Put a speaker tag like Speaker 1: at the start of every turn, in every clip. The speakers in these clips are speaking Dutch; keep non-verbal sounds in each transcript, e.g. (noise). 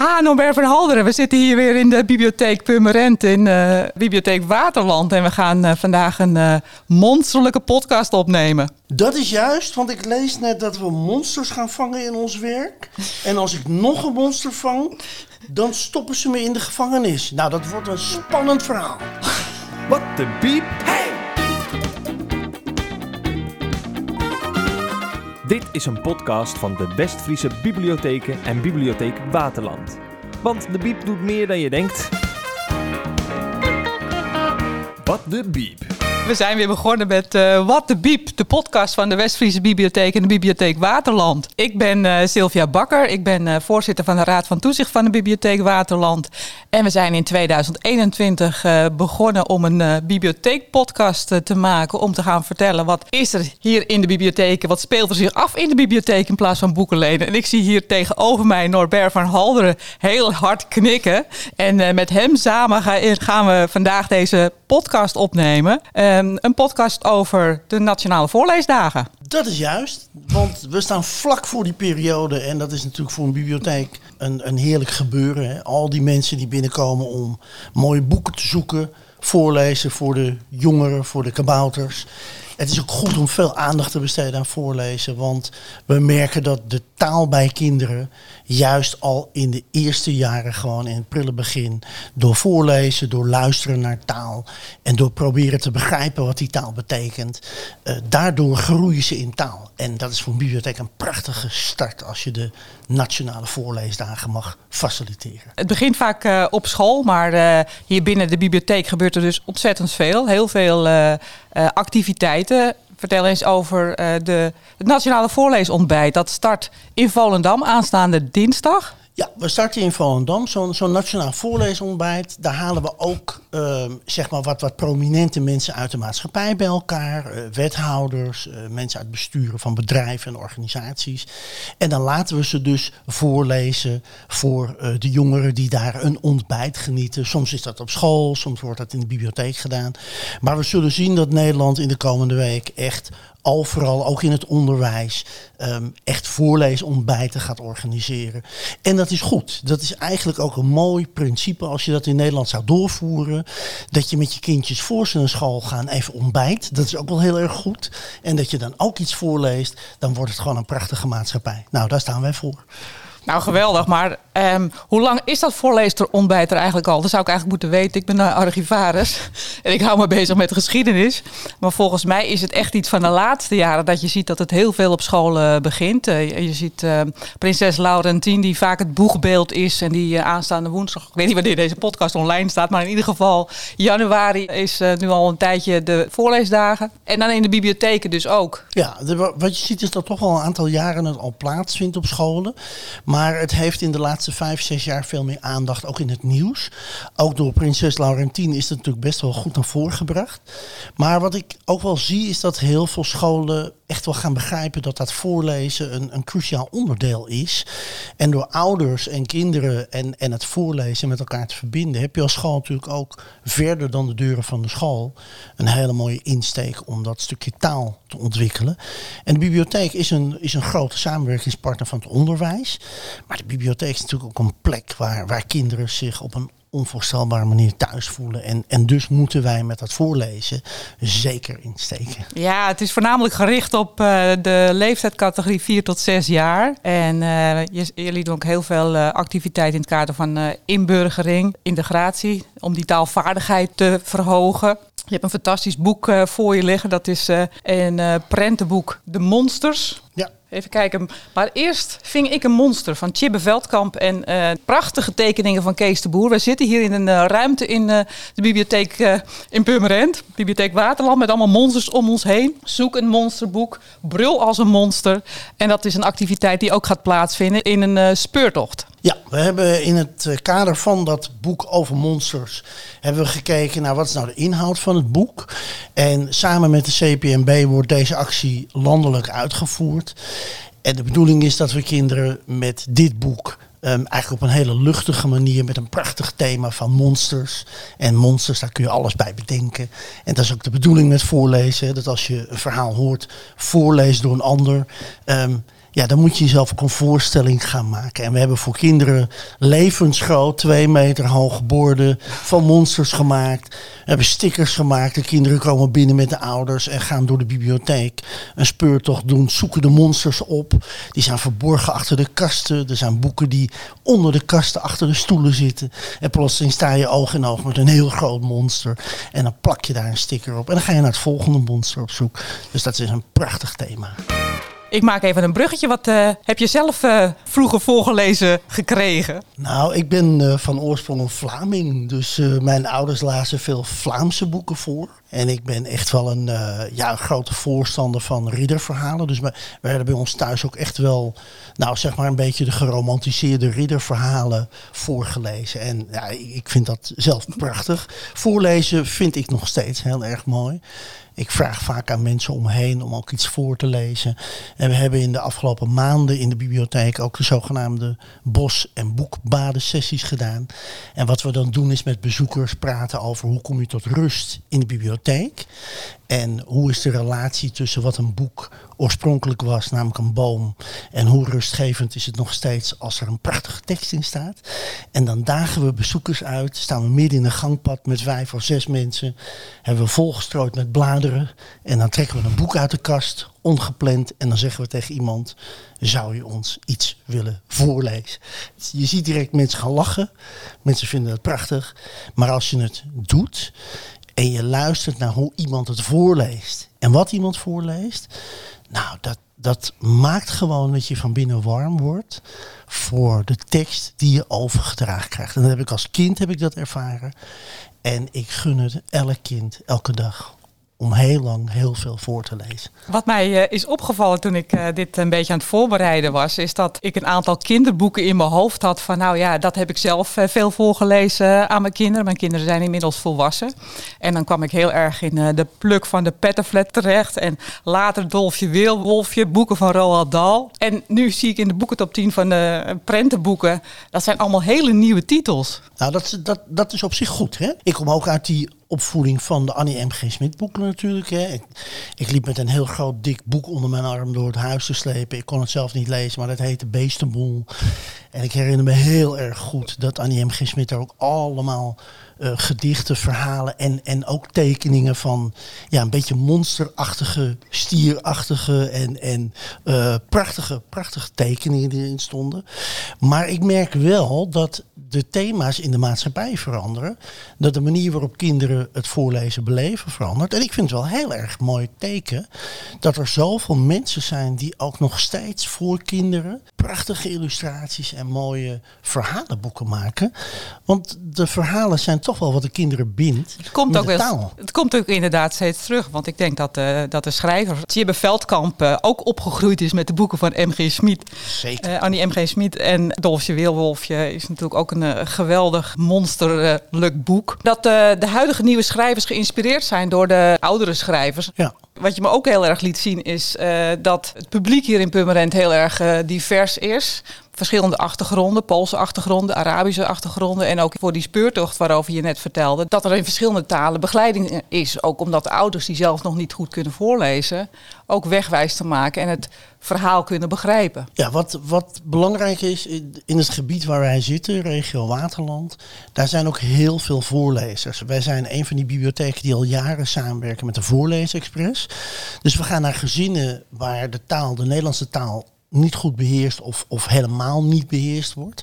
Speaker 1: Ha, Norbert van Halderen. We zitten hier weer in de bibliotheek Purmerend in uh, bibliotheek Waterland. En we gaan uh, vandaag een uh, monsterlijke podcast opnemen.
Speaker 2: Dat is juist, want ik lees net dat we monsters gaan vangen in ons werk. En als ik nog een monster vang, dan stoppen ze me in de gevangenis. Nou, dat wordt een spannend verhaal.
Speaker 3: Wat de biep. Is een podcast van de Westfriese Bibliotheken en Bibliotheek Waterland. Want de biep doet meer dan je denkt. Wat de biep.
Speaker 1: We zijn weer begonnen met uh, Wat de Biep, de podcast van de Westfriese Bibliotheek en de Bibliotheek Waterland. Ik ben uh, Sylvia Bakker, ik ben uh, voorzitter van de Raad van Toezicht van de Bibliotheek Waterland. En we zijn in 2021 begonnen om een bibliotheekpodcast te maken. Om te gaan vertellen wat is er hier in de bibliotheken, wat speelt er zich af in de bibliotheek in plaats van boeken lenen. En ik zie hier tegenover mij Norbert van Halderen heel hard knikken. En met hem samen gaan we vandaag deze podcast opnemen. Um, een podcast over de Nationale Voorleesdagen.
Speaker 2: Dat is juist, want we staan vlak voor die periode. En dat is natuurlijk voor een bibliotheek een, een heerlijk gebeuren. Hè? Al die mensen die binnenkomen om mooie boeken te zoeken, voorlezen voor de jongeren, voor de kabouters. Het is ook goed om veel aandacht te besteden aan voorlezen, want we merken dat de taal bij kinderen juist al in de eerste jaren gewoon in het prille begin door voorlezen, door luisteren naar taal en door proberen te begrijpen wat die taal betekent, uh, daardoor groeien ze in taal. En dat is voor een bibliotheek een prachtige start als je de nationale voorleesdagen mag faciliteren.
Speaker 1: Het begint vaak uh, op school, maar uh, hier binnen de bibliotheek gebeurt er dus ontzettend veel. Heel veel activiteiten. Vertel eens over uh, de, het Nationale Voorleesontbijt. Dat start in Volendam aanstaande dinsdag.
Speaker 2: Ja, we starten in Volendam, zo'n zo nationaal voorleesontbijt. Daar halen we ook uh, zeg maar wat, wat prominente mensen uit de maatschappij bij elkaar. Uh, wethouders, uh, mensen uit besturen van bedrijven en organisaties. En dan laten we ze dus voorlezen voor de jongeren die daar een ontbijt genieten. Soms is dat op school, soms wordt dat in de bibliotheek gedaan. Maar we zullen zien dat Nederland in de komende week echt al vooral ook in het onderwijs um, echt voorleesontbijten gaat organiseren. En dat is goed. Dat is eigenlijk ook een mooi principe als je dat in Nederland zou doorvoeren. Dat je met je kindjes voor ze naar school gaan even ontbijt. Dat is ook wel heel erg goed. En dat je dan ook iets voorleest. Dan wordt het gewoon een prachtige maatschappij. Nou, daar staan wij voor.
Speaker 1: Nou, geweldig. Maar um, hoe lang is dat voorleesterontbijt er eigenlijk al? Dat zou ik eigenlijk moeten weten. Ik ben een archivaris (laughs) en ik hou me bezig met geschiedenis. Maar volgens mij is het echt iets van de laatste jaren dat je ziet dat het heel veel op scholen begint. Uh, je ziet uh, prinses Laurentien, die vaak het boegbeeld is en die uh, aanstaande woensdag, ik weet niet wanneer deze podcast online staat, maar in ieder geval januari is nu al een tijdje de voorleesdagen. En dan in de bibliotheken dus ook.
Speaker 2: Ja, wat je ziet is dat toch al een aantal jaren het al plaatsvindt op scholen. Maar het heeft in de laatste vijf, zes jaar veel meer aandacht, ook in het nieuws. Ook door prinses Laurentien is het natuurlijk best wel goed naar voren gebracht. Maar wat ik ook wel zie is dat heel veel scholen echt wel gaan begrijpen dat dat voorlezen een, een cruciaal onderdeel is. En door ouders en kinderen en, en het voorlezen met elkaar te verbinden, heb je als school natuurlijk ook verder dan de deuren van de school een hele mooie insteek om dat stukje taal te ontwikkelen. En de bibliotheek is een, is een grote samenwerkingspartner van het onderwijs. Maar de bibliotheek is natuurlijk ook een plek waar, waar kinderen zich op een onvoorstelbare manier thuis voelen. En, en dus moeten wij met dat voorlezen zeker insteken.
Speaker 1: Ja, het is voornamelijk gericht op uh, de leeftijdscategorie 4 tot 6 jaar. En uh, jullie doen ook heel veel uh, activiteit in het kader van inburgering, integratie, om die taalvaardigheid te verhogen. Je hebt een fantastisch boek voor je liggen. Dat is een prentenboek De Monsters.
Speaker 2: Ja.
Speaker 1: Even kijken. Maar eerst ving ik een monster van Chibbe Veldkamp en prachtige tekeningen van Kees de Boer. We zitten hier in een ruimte in de bibliotheek in Purmerend, bibliotheek Waterland, met allemaal monsters om ons heen. Zoek een monsterboek, brul als een monster. En dat is een activiteit die ook gaat plaatsvinden in een speurtocht.
Speaker 2: Ja, we hebben in het kader van dat boek over monsters hebben we gekeken naar wat is nou de inhoud van het boek. En samen met de CPMB wordt deze actie landelijk uitgevoerd. En de bedoeling is dat we kinderen met dit boek Um, eigenlijk op een hele luchtige manier met een prachtig thema van monsters. En monsters, daar kun je alles bij bedenken. En dat is ook de bedoeling met voorlezen. Dat als je een verhaal hoort, voorleest door een ander. Um, ja, dan moet je jezelf ook een voorstelling gaan maken. En we hebben voor kinderen levensgroot, twee meter hoge borden van monsters gemaakt. We hebben stickers gemaakt. De kinderen komen binnen met de ouders en gaan door de bibliotheek een speurtocht doen. Zoeken de monsters op. Die zijn verborgen achter de kasten. Er zijn boeken die onder de kasten achter de stoelen zitten. En plotseling sta je oog in oog met een heel groot monster. En dan plak je daar een sticker op. En dan ga je naar het volgende monster op zoek. Dus dat is een prachtig thema.
Speaker 1: Ik maak even een bruggetje. Wat uh, heb je zelf uh, vroeger voorgelezen gekregen?
Speaker 2: Nou, ik ben uh, van oorsprong een Vlaming. Dus mijn ouders lazen veel Vlaamse boeken voor. En ik ben echt wel een, ja, een grote voorstander van ridderverhalen. Dus we werden bij ons thuis ook echt wel, nou zeg maar een beetje de geromantiseerde ridderverhalen voorgelezen. En ja, ik vind dat zelf prachtig. Voorlezen vind ik nog steeds heel erg mooi. Ik vraag vaak aan mensen om me heen om ook iets voor te lezen. En we hebben in de afgelopen maanden in de bibliotheek ook de zogenaamde bos- en boekbadensessies gedaan. En wat we dan doen is met bezoekers praten over hoe kom je tot rust in de bibliotheek. En hoe is de relatie tussen wat een boek oorspronkelijk was, namelijk een boom, en hoe rustgevend is het nog steeds als er een prachtige tekst in staat. En dan dagen we bezoekers uit, staan we midden in een gangpad met vijf of zes mensen, hebben we volgestrooid met bladeren en dan trekken we een boek uit de kast, ongepland, en dan zeggen we tegen iemand, zou je ons iets willen voorlezen? Je ziet direct mensen gaan lachen, mensen vinden het prachtig, maar als je het doet, en je luistert naar hoe iemand het voorleest en wat iemand voorleest, nou, dat, dat maakt gewoon dat je van binnen warm wordt voor de tekst die je overgedragen krijgt. En dat heb ik als kind heb ik dat ervaren. En ik gun het elk kind elke dag om heel lang heel veel voor te lezen.
Speaker 1: Wat mij uh, is opgevallen toen ik uh, dit een beetje aan het voorbereiden was, is dat ik een aantal kinderboeken in mijn hoofd had van nou ja, dat heb ik zelf uh, veel voorgelezen aan mijn kinderen. Mijn kinderen zijn inmiddels volwassen. En dan kwam ik heel erg in de pluk van de Pettenflat terecht en later Dolfje Weelwolfje, boeken van Roald Dahl. En nu zie ik in de boekentop 10 van de prentenboeken, dat zijn allemaal hele nieuwe titels.
Speaker 2: Nou, dat, dat, dat is op zich goed. Hè? Ik kom ook uit die opvoeding van de Annie M. G. Smit boeken natuurlijk. Hè. Ik, liep met een heel groot dik boek onder mijn arm door het huis te slepen. Ik kon het zelf niet lezen, maar dat heette Beestenboel. En ik herinner me heel erg goed dat Annie M. G. Smit daar ook allemaal uh, gedichten, verhalen en, en ook tekeningen van ja, een beetje monsterachtige, stierachtige en, en uh, prachtige, prachtige tekeningen die erin stonden. Maar ik merk wel dat de thema's in de maatschappij veranderen. Dat de manier waarop kinderen het voorlezen beleven verandert. En ik vind het wel heel erg mooi teken dat er zoveel mensen zijn die ook nog steeds voor kinderen prachtige illustraties en mooie verhalenboeken maken. Want de verhalen zijn toch wel wat de kinderen bindt. Het komt, ook, wel,
Speaker 1: het komt ook inderdaad steeds terug. Want ik denk dat, uh, dat de schrijver, Tjibbe Veldkamp, uh, ook opgegroeid is met de boeken van M.G. Smit.
Speaker 2: Zeker. Uh,
Speaker 1: Annie M.G. Smit en Dolfje Weelwolfje is natuurlijk ook een geweldig monsterlijk boek. Dat de huidige nieuwe schrijvers geïnspireerd zijn door de oudere schrijvers.
Speaker 2: Ja.
Speaker 1: Wat je me ook heel erg liet zien is dat het publiek hier in Purmerend heel erg divers is verschillende achtergronden, Poolse achtergronden, Arabische achtergronden en ook voor die speurtocht waarover je net vertelde, dat er in verschillende talen begeleiding is. Ook omdat de ouders die zelf nog niet goed kunnen voorlezen, ook wegwijs te maken en het verhaal kunnen begrijpen.
Speaker 2: Ja, wat, wat belangrijk is in het gebied waar wij zitten, regio Waterland, daar zijn ook heel veel voorlezers. Wij zijn een van die bibliotheken die al jaren samenwerken met de Voorleesexpress. Dus we gaan naar gezinnen waar de taal, de Nederlandse taal, niet goed beheerst of, of helemaal niet beheerst wordt.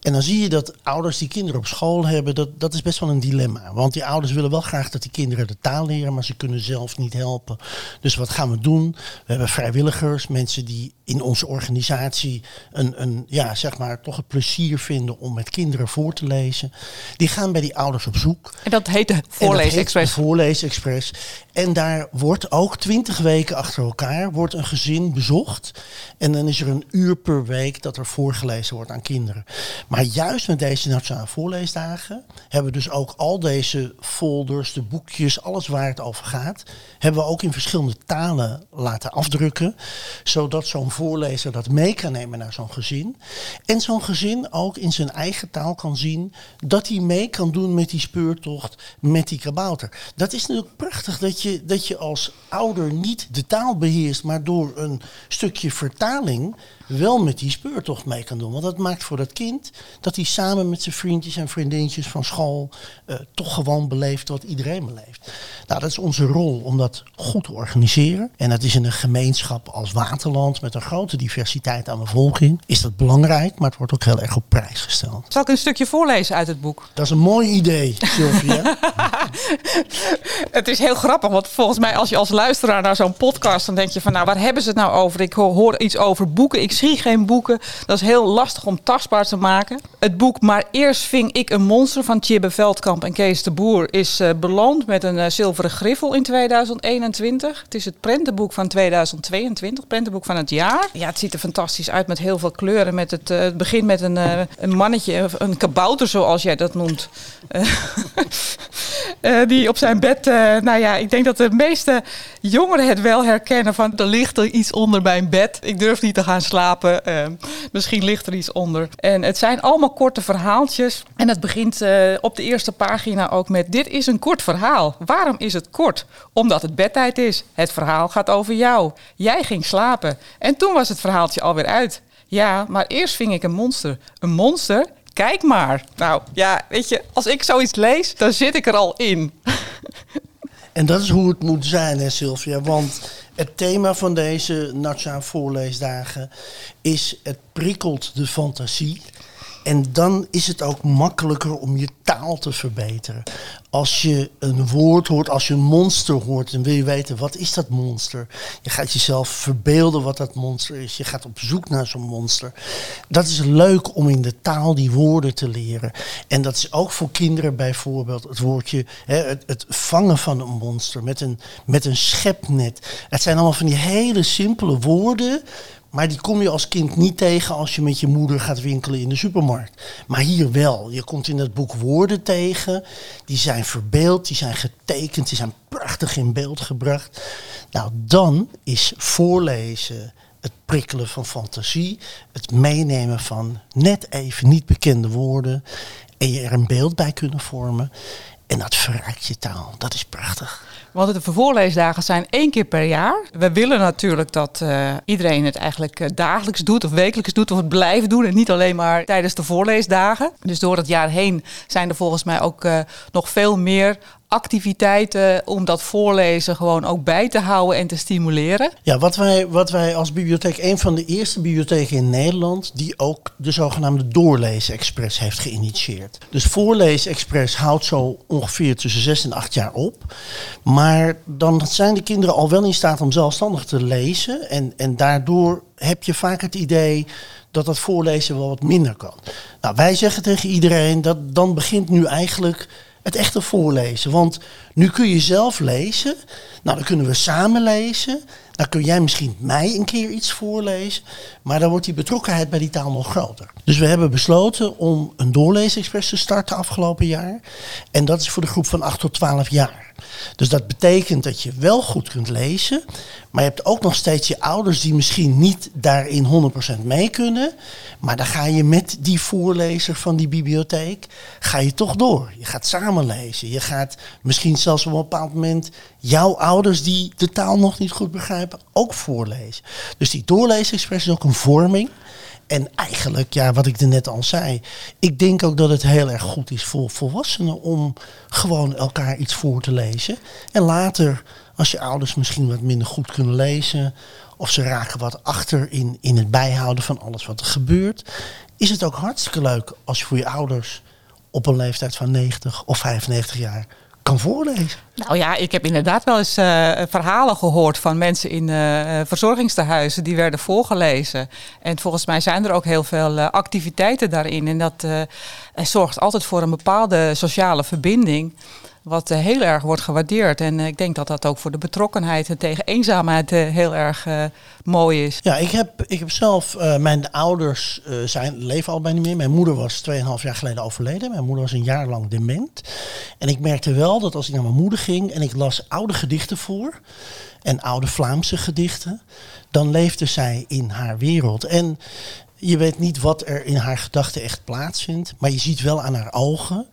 Speaker 2: En dan zie je dat ouders die kinderen op school hebben, dat, dat is best wel een dilemma. Want die ouders willen wel graag dat die kinderen de taal leren, maar ze kunnen zelf niet helpen. Dus wat gaan we doen? We hebben vrijwilligers, mensen die in onze organisatie een, een ja, zeg maar, toch het plezier vinden om met kinderen voor te lezen. Die gaan bij die ouders op zoek.
Speaker 1: En dat heet de Voorleesexpress.
Speaker 2: Voorleesexpress. En daar wordt ook twintig weken achter elkaar wordt een gezin bezocht. En dan is er een uur per week dat er voorgelezen wordt aan kinderen. Maar juist met deze Nationale Voorleesdagen hebben we dus ook al deze folders, de boekjes, alles waar het over gaat, hebben we ook in verschillende talen laten afdrukken. Zodat zo'n voorlezer dat mee kan nemen naar zo'n gezin. En zo'n gezin ook in zijn eigen taal kan zien dat hij mee kan doen met die speurtocht, met die kabouter. Dat is natuurlijk prachtig dat je, dat je als ouder niet de taal beheerst, maar door een stukje vertaling wel met die speurtocht mee kan doen. Want dat maakt voor dat kind dat hij samen met zijn vriendjes en vriendinnetjes van school uh, toch gewoon beleeft wat iedereen beleeft. Nou, dat is onze rol om dat goed te organiseren. En dat is in een gemeenschap als Waterland met een grote diversiteit aan bevolking. Is dat belangrijk, maar het wordt ook heel erg op prijs gesteld.
Speaker 1: Zal ik een stukje voorlezen uit het boek?
Speaker 2: Dat is een mooi idee, Sylvia. (laughs) (laughs)
Speaker 1: het is heel grappig, want volgens mij als je als luisteraar naar zo'n podcast... dan denk je van, nou, waar hebben ze het nou over? Ik hoor iets over boeken. Ik zie geen boeken. Dat is heel lastig om tastbaar te maken. Het boek Maar eerst ving ik een monster van Tjibbe Veldkamp en Kees de Boer... is uh, beland met een uh, zilveren griffel in 2021. Het is het prentenboek van 2022, prentenboek van het jaar. Ja, het ziet er fantastisch uit met heel veel kleuren. Met het, uh, het begint met een, een mannetje, een kabouter zoals jij dat noemt... Uh, (laughs) die op zijn bed, nou ja, ik denk dat de meeste jongeren het wel herkennen van er ligt er iets onder mijn bed. Ik durf niet te gaan slapen. Misschien ligt er iets onder. En het zijn allemaal korte verhaaltjes. En het begint op de eerste pagina ook met dit is een kort verhaal. Waarom is het kort? Omdat het bedtijd is. Het verhaal gaat over jou. Jij ging slapen. En toen was het verhaaltje alweer uit. Ja, maar eerst ving ik een monster. Een monster? Kijk maar. Nou ja, weet je, als ik zoiets lees, dan zit ik er al in. (laughs)
Speaker 2: En dat is hoe het moet zijn, hè, Sylvia. Want het thema van deze Nationale Voorleesdagen is: het prikkelt de fantasie. En dan is het ook makkelijker om je taal te verbeteren. Als je een woord hoort, als je een monster hoort, dan wil je weten wat is dat monster. Je gaat jezelf verbeelden wat dat monster is. Je gaat op zoek naar zo'n monster. Dat is leuk om in de taal die woorden te leren. En dat is ook voor kinderen bijvoorbeeld het woordje, hè, het, het, vangen van een monster met een, met een schepnet. Het zijn allemaal van die hele simpele woorden maar die kom je als kind niet tegen als je met je moeder gaat winkelen in de supermarkt. Maar hier wel. Je komt in het boek woorden tegen. Die zijn verbeeld, die zijn getekend, die zijn prachtig in beeld gebracht. Nou, dan is voorlezen het prikkelen van fantasie. Het meenemen van net even niet bekende woorden. En je er een beeld bij kunnen vormen. En dat verrijkt je taal. Dat is prachtig.
Speaker 1: Want de voorleesdagen zijn één keer per jaar. We willen natuurlijk dat uh, iedereen het eigenlijk uh, dagelijks doet of wekelijks doet of het blijft doen. En niet alleen maar tijdens de voorleesdagen. Dus door het jaar heen zijn er volgens mij ook uh, nog veel meer activiteiten om dat voorlezen gewoon ook bij te houden en te stimuleren?
Speaker 2: Ja, wat wij, wat wij als bibliotheek, een van de eerste bibliotheken in Nederland, die ook de zogenaamde Doorlees-express heeft geïnitieerd. Dus Voorlees-express houdt zo ongeveer tussen 6 en 8 jaar op. Maar dan zijn de kinderen al wel in staat om zelfstandig te lezen. En, en daardoor heb je vaak het idee dat dat voorlezen wel wat minder kan. Nou, wij zeggen tegen iedereen dat dan begint nu eigenlijk het echte voorlezen. Want nu kun je zelf lezen. Nou, dan kunnen we samen lezen. Dan kun jij misschien mij een keer iets voorlezen. Maar dan wordt die betrokkenheid bij die taal nog groter. Dus we hebben besloten om een doorleesexpress te starten afgelopen jaar. En dat is voor de groep van 8 tot 12 jaar. Dus dat betekent dat je wel goed kunt lezen, maar je hebt ook nog steeds je ouders die misschien niet daarin 100% mee kunnen. Maar dan ga je met die voorlezer van die bibliotheek, ga je toch door. Je gaat samen lezen. Je gaat misschien zelfs op een bepaald moment jouw ouders die de taal nog niet goed begrijpen, ook voorlezen. Dus die doorleesexpress is ook een vorming. En eigenlijk, ja, wat ik er net al zei, ik denk ook dat het heel erg goed is voor volwassenen om gewoon elkaar iets voor te lezen. En later, als je ouders misschien wat minder goed kunnen lezen, of ze raken wat achter in, in het bijhouden van alles wat er gebeurt, is het ook hartstikke leuk als je voor je ouders op een leeftijd van 90 of 95 jaar voorlezen.
Speaker 1: Nou ja, ik heb inderdaad wel eens uh, verhalen gehoord van mensen in uh, verzorgingstehuizen die werden voorgelezen. En volgens mij zijn er ook heel veel activiteiten daarin. En dat zorgt altijd voor een bepaalde sociale verbinding. Wat eh, heel erg wordt gewaardeerd. En eh, ik denk dat dat ook voor de betrokkenheid en tegen eenzaamheid eh, heel erg mooi is.
Speaker 2: Ja, ik heb, ik heb zelf, mijn ouders zijn, leven al bijna niet meer. Mijn moeder was 2,5 jaar geleden overleden. Mijn moeder was een jaar lang dement. En ik merkte wel dat als ik naar mijn moeder ging en ik las oude gedichten voor, en oude Vlaamse gedichten, dan leefde zij in haar wereld. En je weet niet wat er in haar gedachten echt plaatsvindt, maar je ziet wel aan haar ogen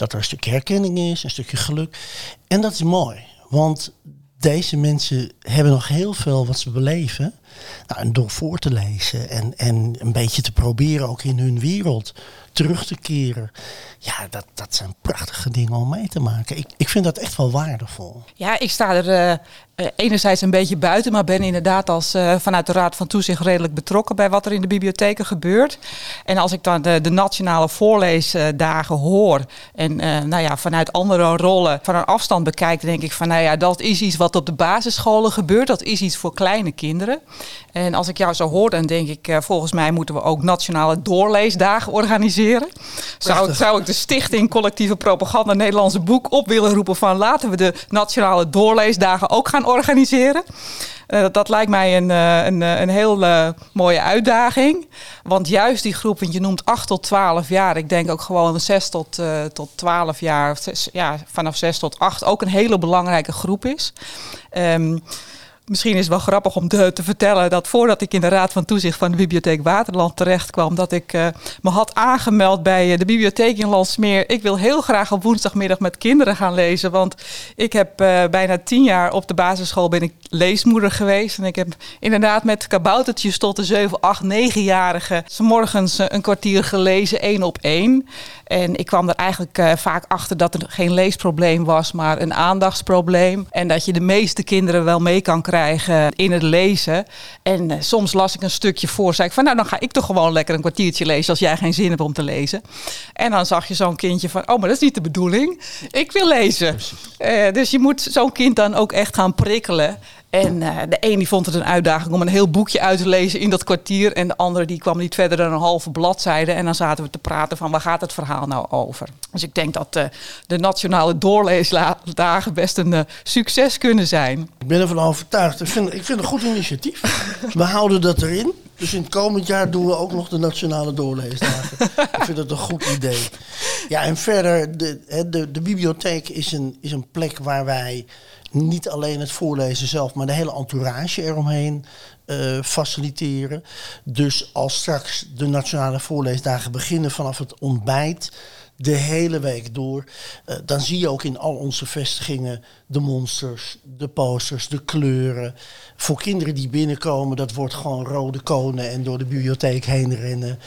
Speaker 2: dat er een stukje herkenning is, een stukje geluk. En dat is mooi, want deze mensen hebben nog heel veel wat ze beleven. Nou, en door voor te lezen en, en een beetje te proberen ook in hun wereld terug te keren. Ja, dat, dat zijn prachtige dingen om mee te maken. Ik, ik vind dat echt wel waardevol.
Speaker 1: Ja, ik sta er eh, enerzijds een beetje buiten, maar ben inderdaad als eh, vanuit de Raad van Toezicht redelijk betrokken bij wat er in de bibliotheken gebeurt. En als ik dan de, de nationale voorleesdagen hoor en eh, nou ja, vanuit andere rollen van een afstand bekijk, denk ik van nou ja, dat is iets wat op de basisscholen gebeurt. Dat is iets voor kleine kinderen. En als ik jou zo hoor, dan denk ik, eh, volgens mij moeten we ook nationale doorleesdagen organiseren. Zou, zou ik de Stichting Collectieve Propaganda Nederlandse Boek op willen roepen van laten we de nationale doorleesdagen ook gaan organiseren. Eh, dat lijkt mij een, eh, een, eh, een heel eh, mooie uitdaging. Want juist die groep, want je noemt 8 tot 12 jaar. Ik denk ook gewoon 6 tot, eh, tot 12 jaar. of zes- ja, vanaf 6 tot 8 ook een hele belangrijke groep is. Ehm, Misschien is het wel grappig om te, te vertellen dat voordat ik in de Raad van Toezicht van de Bibliotheek Waterland terecht kwam, dat ik eh, me had aangemeld bij eh, de bibliotheek in Landsmeer. Ik wil heel graag op woensdagmiddag met kinderen gaan lezen, want ik heb eh, bijna tien jaar op de basisschool ben ik leesmoeder geweest. En ik heb inderdaad met kaboutertjes tot de 7, 8, 9-jarigen 's morgens een kwartier gelezen, één op één. En ik kwam er eigenlijk vaak achter dat er geen leesprobleem was, maar een aandachtsprobleem. En dat je de meeste kinderen wel mee kan krijgen in het lezen. En eh, soms las ik een stukje voor, zei ik van nou dan ga ik toch gewoon lekker een kwartiertje lezen als jij geen zin hebt om te lezen. En dan zag je zo'n kindje van oh maar dat is niet de bedoeling, ik wil lezen. Eh, dus je moet zo'n kind dan ook echt gaan prikkelen. En eh, de een die vond het een uitdaging om een heel boekje uit te lezen in dat kwartier. En de andere die kwam niet verder dan een halve bladzijde. En dan zaten we te praten van waar gaat het verhaal nou over. Dus ik denk dat eh, de nationale doorleesdagen best een eh, succes kunnen zijn.
Speaker 2: Ik ben ervan overtuigd. Ik vind, ik vind het een goed initiatief. (laughs) We houden dat erin. Dus in het komend jaar doen we ook nog de nationale doorleesdagen. (laughs) ik vind dat een goed idee. Ja, en verder, de, de, de bibliotheek is een, is een plek waar wij niet alleen het voorlezen zelf, maar de hele entourage eromheen eh, faciliteren. Dus als straks de nationale voorleesdagen beginnen vanaf het ontbijt, de hele week door, eh, dan zie je ook in al onze vestigingen de monsters, de posters, de kleuren. Voor kinderen die binnenkomen, dat wordt gewoon rode konen en door de bibliotheek heen rennen.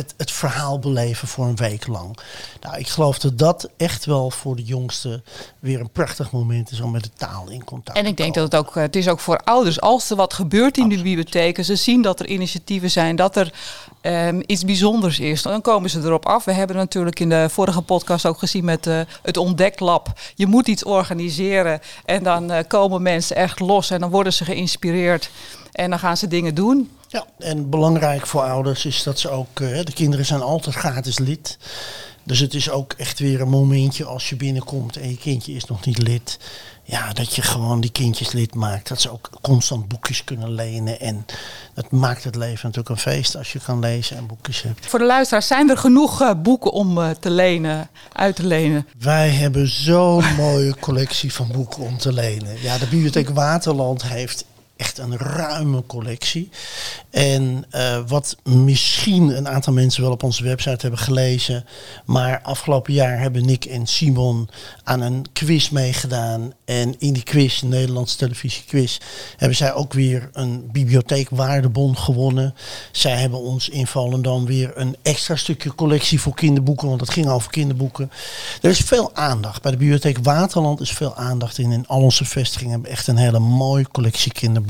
Speaker 2: Het, het verhaal beleven voor een week lang. Nou, ik geloof dat dat echt wel voor de jongsten weer een prachtig moment is om met de taal in contact
Speaker 1: En
Speaker 2: te
Speaker 1: ik denk dat het ook, eh, het is ook voor ouders, als er wat gebeurt in de bibliotheken, ze zien dat er initiatieven zijn, dat er ehm, iets bijzonders is, dan komen ze erop af. We hebben natuurlijk in de vorige podcast ook gezien met eh, het Ontdeklab. Je moet iets organiseren en dan eh, komen mensen echt los en dan worden ze geïnspireerd en dan gaan ze dingen doen.
Speaker 2: Ja, en belangrijk voor ouders is dat ze ook, eh, de kinderen zijn altijd gratis lid. Dus het is ook echt weer een momentje als je binnenkomt en je kindje is nog niet lid. Ja, dat je gewoon die kindjes lid maakt. Dat ze ook constant boekjes kunnen lenen. En dat maakt het leven natuurlijk een feest als je kan lezen en boekjes hebt.
Speaker 1: Voor de luisteraars, zijn er genoeg eh, boeken om eh, te lenen, uit te lenen?
Speaker 2: Wij hebben zo'n (laughs) mooie collectie van boeken om te lenen. Ja, de Bibliotheek Waterland heeft echt een ruime collectie. En eh, wat misschien een aantal mensen wel op onze website hebben gelezen. Maar afgelopen jaar hebben Nick en Simon aan een quiz meegedaan. En in die quiz, een Nederlandse televisiequiz, hebben zij ook weer een bibliotheekwaardebon gewonnen. Zij hebben ons in Volendam weer een extra stukje collectie voor kinderboeken. Want het ging over kinderboeken. Er is veel aandacht. Bij de Bibliotheek Waterland is veel aandacht in. Al onze vestigingen hebben echt een hele mooie collectie kinderboeken.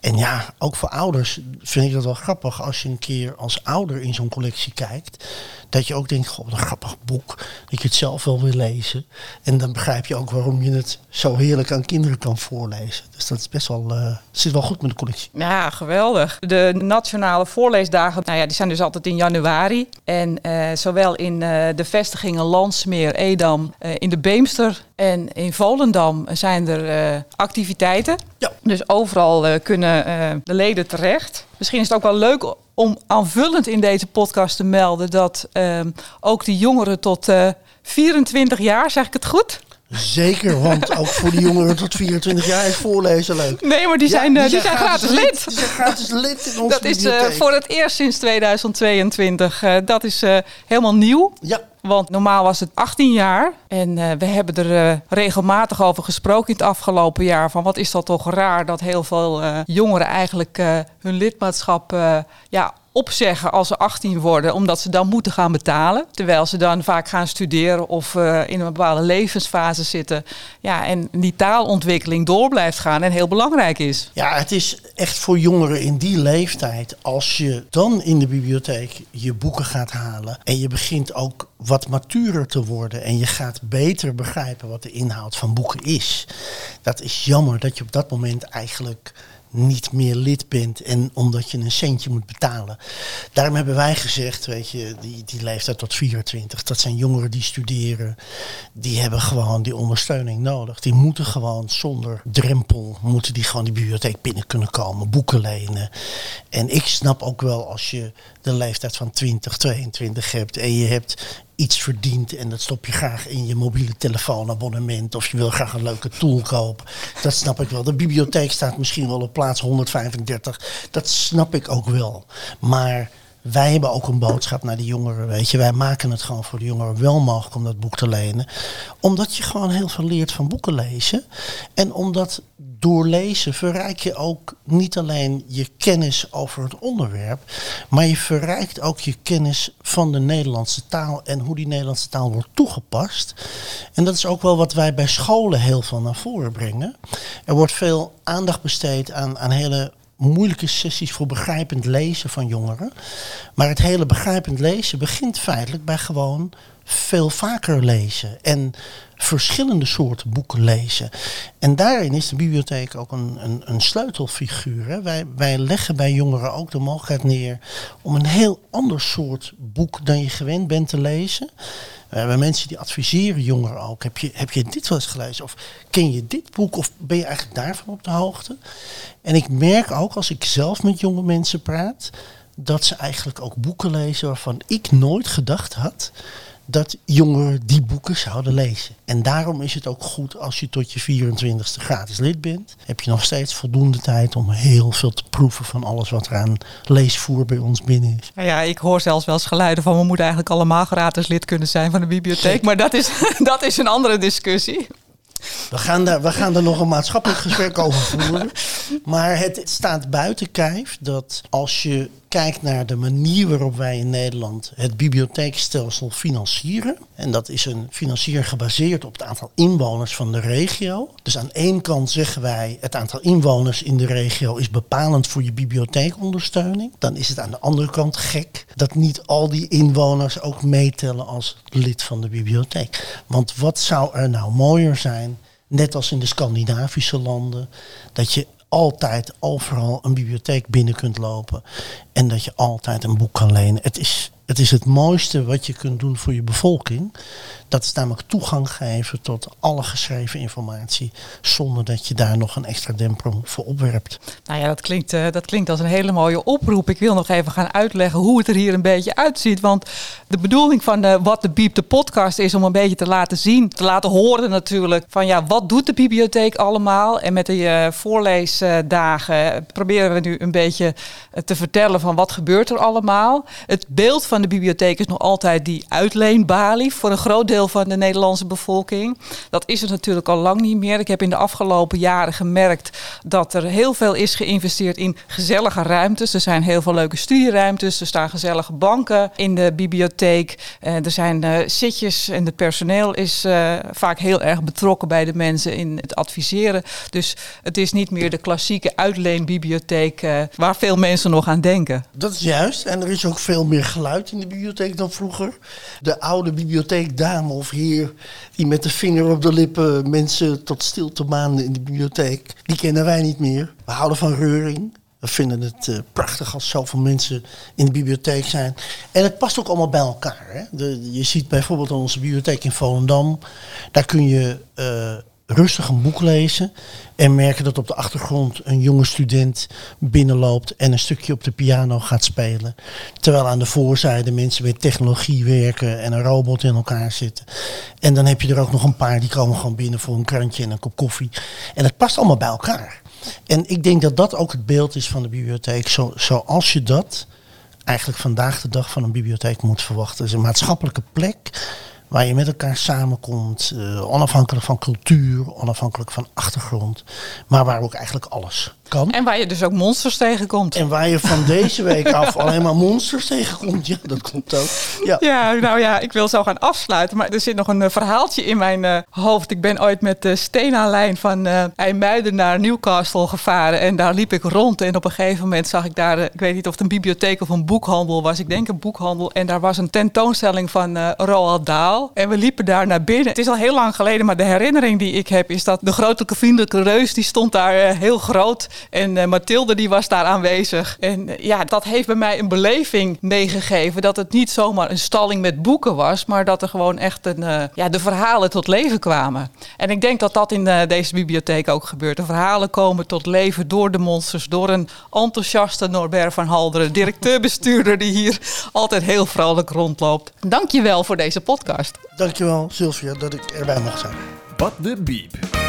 Speaker 2: En ja, ook voor ouders vind ik dat wel grappig als je een keer als ouder in zo'n collectie kijkt. Dat je ook denkt, goh, wat een grappig boek. Dat je het zelf wel wil lezen. En dan begrijp je ook waarom je het zo heerlijk aan kinderen kan voorlezen. Dus dat is best wel, uh, zit wel goed met de collectie.
Speaker 1: Ja, geweldig. De nationale voorleesdagen, nou ja, die zijn dus altijd in januari. En uh, zowel in uh, de vestigingen Landsmeer, Edam, in de Beemster en in Volendam zijn er activiteiten. Ja. Dus overal kunnen de leden terecht. Misschien is het ook wel leuk om aanvullend in deze podcast te melden dat ehm, ook de jongeren tot 24 jaar, zeg ik het goed?
Speaker 2: Zeker, want ook voor de jongeren tot 24 jaar is voorlezen leuk.
Speaker 1: Nee, maar die zijn, ja, die, die zijn, gratis, lid.
Speaker 2: Die zijn gratis lid in onze
Speaker 1: Dat is uh, voor het eerst sinds 2022. Uh, dat is helemaal nieuw. Ja. Want normaal was het 18 jaar. En we hebben er regelmatig over gesproken in het afgelopen jaar. Van wat is dat toch raar dat heel veel jongeren eigenlijk hun lidmaatschap ja, opzeggen als ze 18 worden, omdat ze dan moeten gaan betalen. Terwijl ze dan vaak gaan studeren of in een bepaalde levensfase zitten. Ja, en die taalontwikkeling door blijft gaan en heel belangrijk is.
Speaker 2: Ja, het is echt voor jongeren in die leeftijd. Als je dan in de bibliotheek je boeken gaat halen en je begint ook wat maturer te worden en je gaat beter begrijpen wat de inhoud van boeken is. Dat is jammer dat je op dat moment eigenlijk niet meer lid bent en omdat je een centje moet betalen. Daarom hebben wij gezegd, weet je, die, die leeftijd tot 24, dat zijn jongeren die studeren, die hebben gewoon die ondersteuning nodig. Die moeten gewoon zonder drempel, moeten die gewoon die bibliotheek binnen kunnen komen, boeken lenen. En ik snap ook wel als je de leeftijd van 20, 22 hebt en je hebt iets verdient en dat stop je graag in je mobiele telefoonabonnement of je wil graag een leuke tool kopen. Dat snap ik wel. De bibliotheek staat misschien wel op plaats 135. Dat snap ik ook wel. Maar wij hebben ook een boodschap naar de jongeren. Weet je, wij maken het gewoon voor de jongeren wel mogelijk om dat boek te lenen. Omdat je gewoon heel veel leert van boeken lezen. En omdat door lezen verrijk je ook niet alleen je kennis over het onderwerp, maar je verrijkt ook je kennis van de Nederlandse taal en hoe die Nederlandse taal wordt toegepast. En dat is ook wel wat wij bij scholen heel veel naar voren brengen. Er wordt veel aandacht besteed aan, aan hele moeilijke sessies voor begrijpend lezen van jongeren. Maar het hele begrijpend lezen begint feitelijk bij gewoon veel vaker lezen en verschillende soorten boeken lezen. En daarin is de bibliotheek ook een, een, een sleutelfiguur. Hè. Wij, wij leggen bij jongeren ook de mogelijkheid neer om een heel ander soort boek dan je gewend bent te lezen. We hebben mensen die adviseren jongeren ook. Heb je, heb je dit wel eens gelezen? Of ken je dit boek? Of ben je eigenlijk daarvan op de hoogte? En ik merk ook als ik zelf met jonge mensen praat, dat ze eigenlijk ook boeken lezen waarvan ik nooit gedacht had dat jongeren die boeken zouden lezen. En daarom is het ook goed als je tot je 24ste gratis lid bent. Heb je nog steeds voldoende tijd om heel veel te proeven van alles wat er aan leesvoer bij ons binnen is.
Speaker 1: Ja, ik hoor zelfs wel eens geluiden van we moeten eigenlijk allemaal gratis lid kunnen zijn van de bibliotheek. Maar dat is, (laughs) dat is een andere discussie.
Speaker 2: We gaan, daar, we gaan daar nog een maatschappelijk gesprek over voeren. (laughs) Maar het staat buiten kijf dat als je kijkt naar de manier waarop wij in Nederland het bibliotheekstelsel financieren. En dat is een financier gebaseerd op het aantal inwoners van de regio. Dus aan één kant zeggen wij het aantal inwoners in de regio is bepalend voor je bibliotheekondersteuning. Dan is het aan de andere kant gek dat niet al die inwoners ook meetellen als lid van de bibliotheek. Want wat zou er nou mooier zijn net als in de Scandinavische landen, dat je altijd overal een bibliotheek binnen kunt lopen en dat je altijd een boek kan lenen. Het is het is het mooiste wat je kunt doen voor je bevolking. Dat is namelijk toegang geven tot alle geschreven informatie. Zonder dat je daar nog een extra demper voor opwerpt.
Speaker 1: Nou ja, dat klinkt, uh, dat klinkt als een hele mooie oproep. Ik wil nog even gaan uitleggen hoe het er hier een beetje uitziet. Want de bedoeling van de Wat de Biep, de podcast, is om een beetje te laten zien. Te laten horen natuurlijk. Van ja, wat doet de bibliotheek allemaal? En met de uh, voorleesdagen proberen we nu een beetje te vertellen van wat gebeurt er allemaal. Het beeld van de bibliotheek is nog altijd die uitleenbalie voor een groot deel van de Nederlandse bevolking. Dat is er natuurlijk al lang niet meer. Ik heb in de afgelopen jaren gemerkt dat er heel veel is geïnvesteerd in gezellige ruimtes. Er zijn heel veel leuke studieruimtes, er staan gezellige banken in de bibliotheek. Eh, er zijn uh, zitjes en het personeel is uh, vaak heel erg betrokken bij de mensen in het adviseren. Dus het is niet meer de klassieke uitleenbibliotheek waar veel mensen nog aan denken.
Speaker 2: Dat is juist. En er is ook veel meer geluid in de bibliotheek dan vroeger. De oude bibliotheekdame of heer die met de vinger op de lippen mensen tot stilte maanden in de bibliotheek, die kennen wij niet meer. We houden van reuring. We vinden het uh, prachtig als zoveel mensen in de bibliotheek zijn. En het past ook allemaal bij elkaar. Hè? De, je ziet bijvoorbeeld onze bibliotheek in Volendam. Daar kun je uh, rustig een boek lezen. En merken dat op de achtergrond een jonge student binnenloopt en een stukje op de piano gaat spelen. Terwijl aan de voorzijde mensen met technologie werken en een robot in elkaar zitten. En dan heb je er ook nog een paar die komen gewoon binnen voor een krantje en een kop koffie. En het past allemaal bij elkaar. En ik denk dat dat ook het beeld is van de bibliotheek. Zo, zoals je dat eigenlijk vandaag de dag van een bibliotheek moet verwachten. Het is een maatschappelijke plek waar je met elkaar samenkomt, uh, onafhankelijk van cultuur, onafhankelijk van achtergrond, maar waar ook eigenlijk alles kan.
Speaker 1: En waar je dus ook monsters tegenkomt.
Speaker 2: En waar je van deze week af alleen maar monsters tegenkomt. Ja, dat klopt ook.
Speaker 1: Ja. ja, nou ja, ik wil zo gaan afsluiten. Maar er zit nog een uh, verhaaltje in mijn uh, hoofd. Ik ben ooit met de Stena-lijn van uh, IJmuiden naar Newcastle gevaren. En daar liep ik rond. En op een gegeven moment zag ik daar, ik weet niet of het een bibliotheek of een boekhandel was. Ik denk een boekhandel. En daar was een tentoonstelling van Roald Dahl. En we liepen daar naar binnen. Het is al heel lang geleden, maar de herinnering die ik heb is dat de grote vriendelijke reus die stond daar heel groot. En uh, Mathilde die was daar aanwezig. En uh, ja, dat heeft bij mij een beleving meegegeven. Dat het niet zomaar een stalling met boeken was. Maar dat er gewoon echt een, uh, ja, de verhalen tot leven kwamen. En ik denk dat dat in deze bibliotheek ook gebeurt. De verhalen komen tot leven door de monsters. Door een enthousiaste Norbert van Halderen. Directeur-bestuurder die hier altijd heel vrolijk rondloopt. Dank je wel voor deze podcast.
Speaker 2: Dankjewel Sylvia dat ik erbij mag zijn.
Speaker 3: Wat de biep.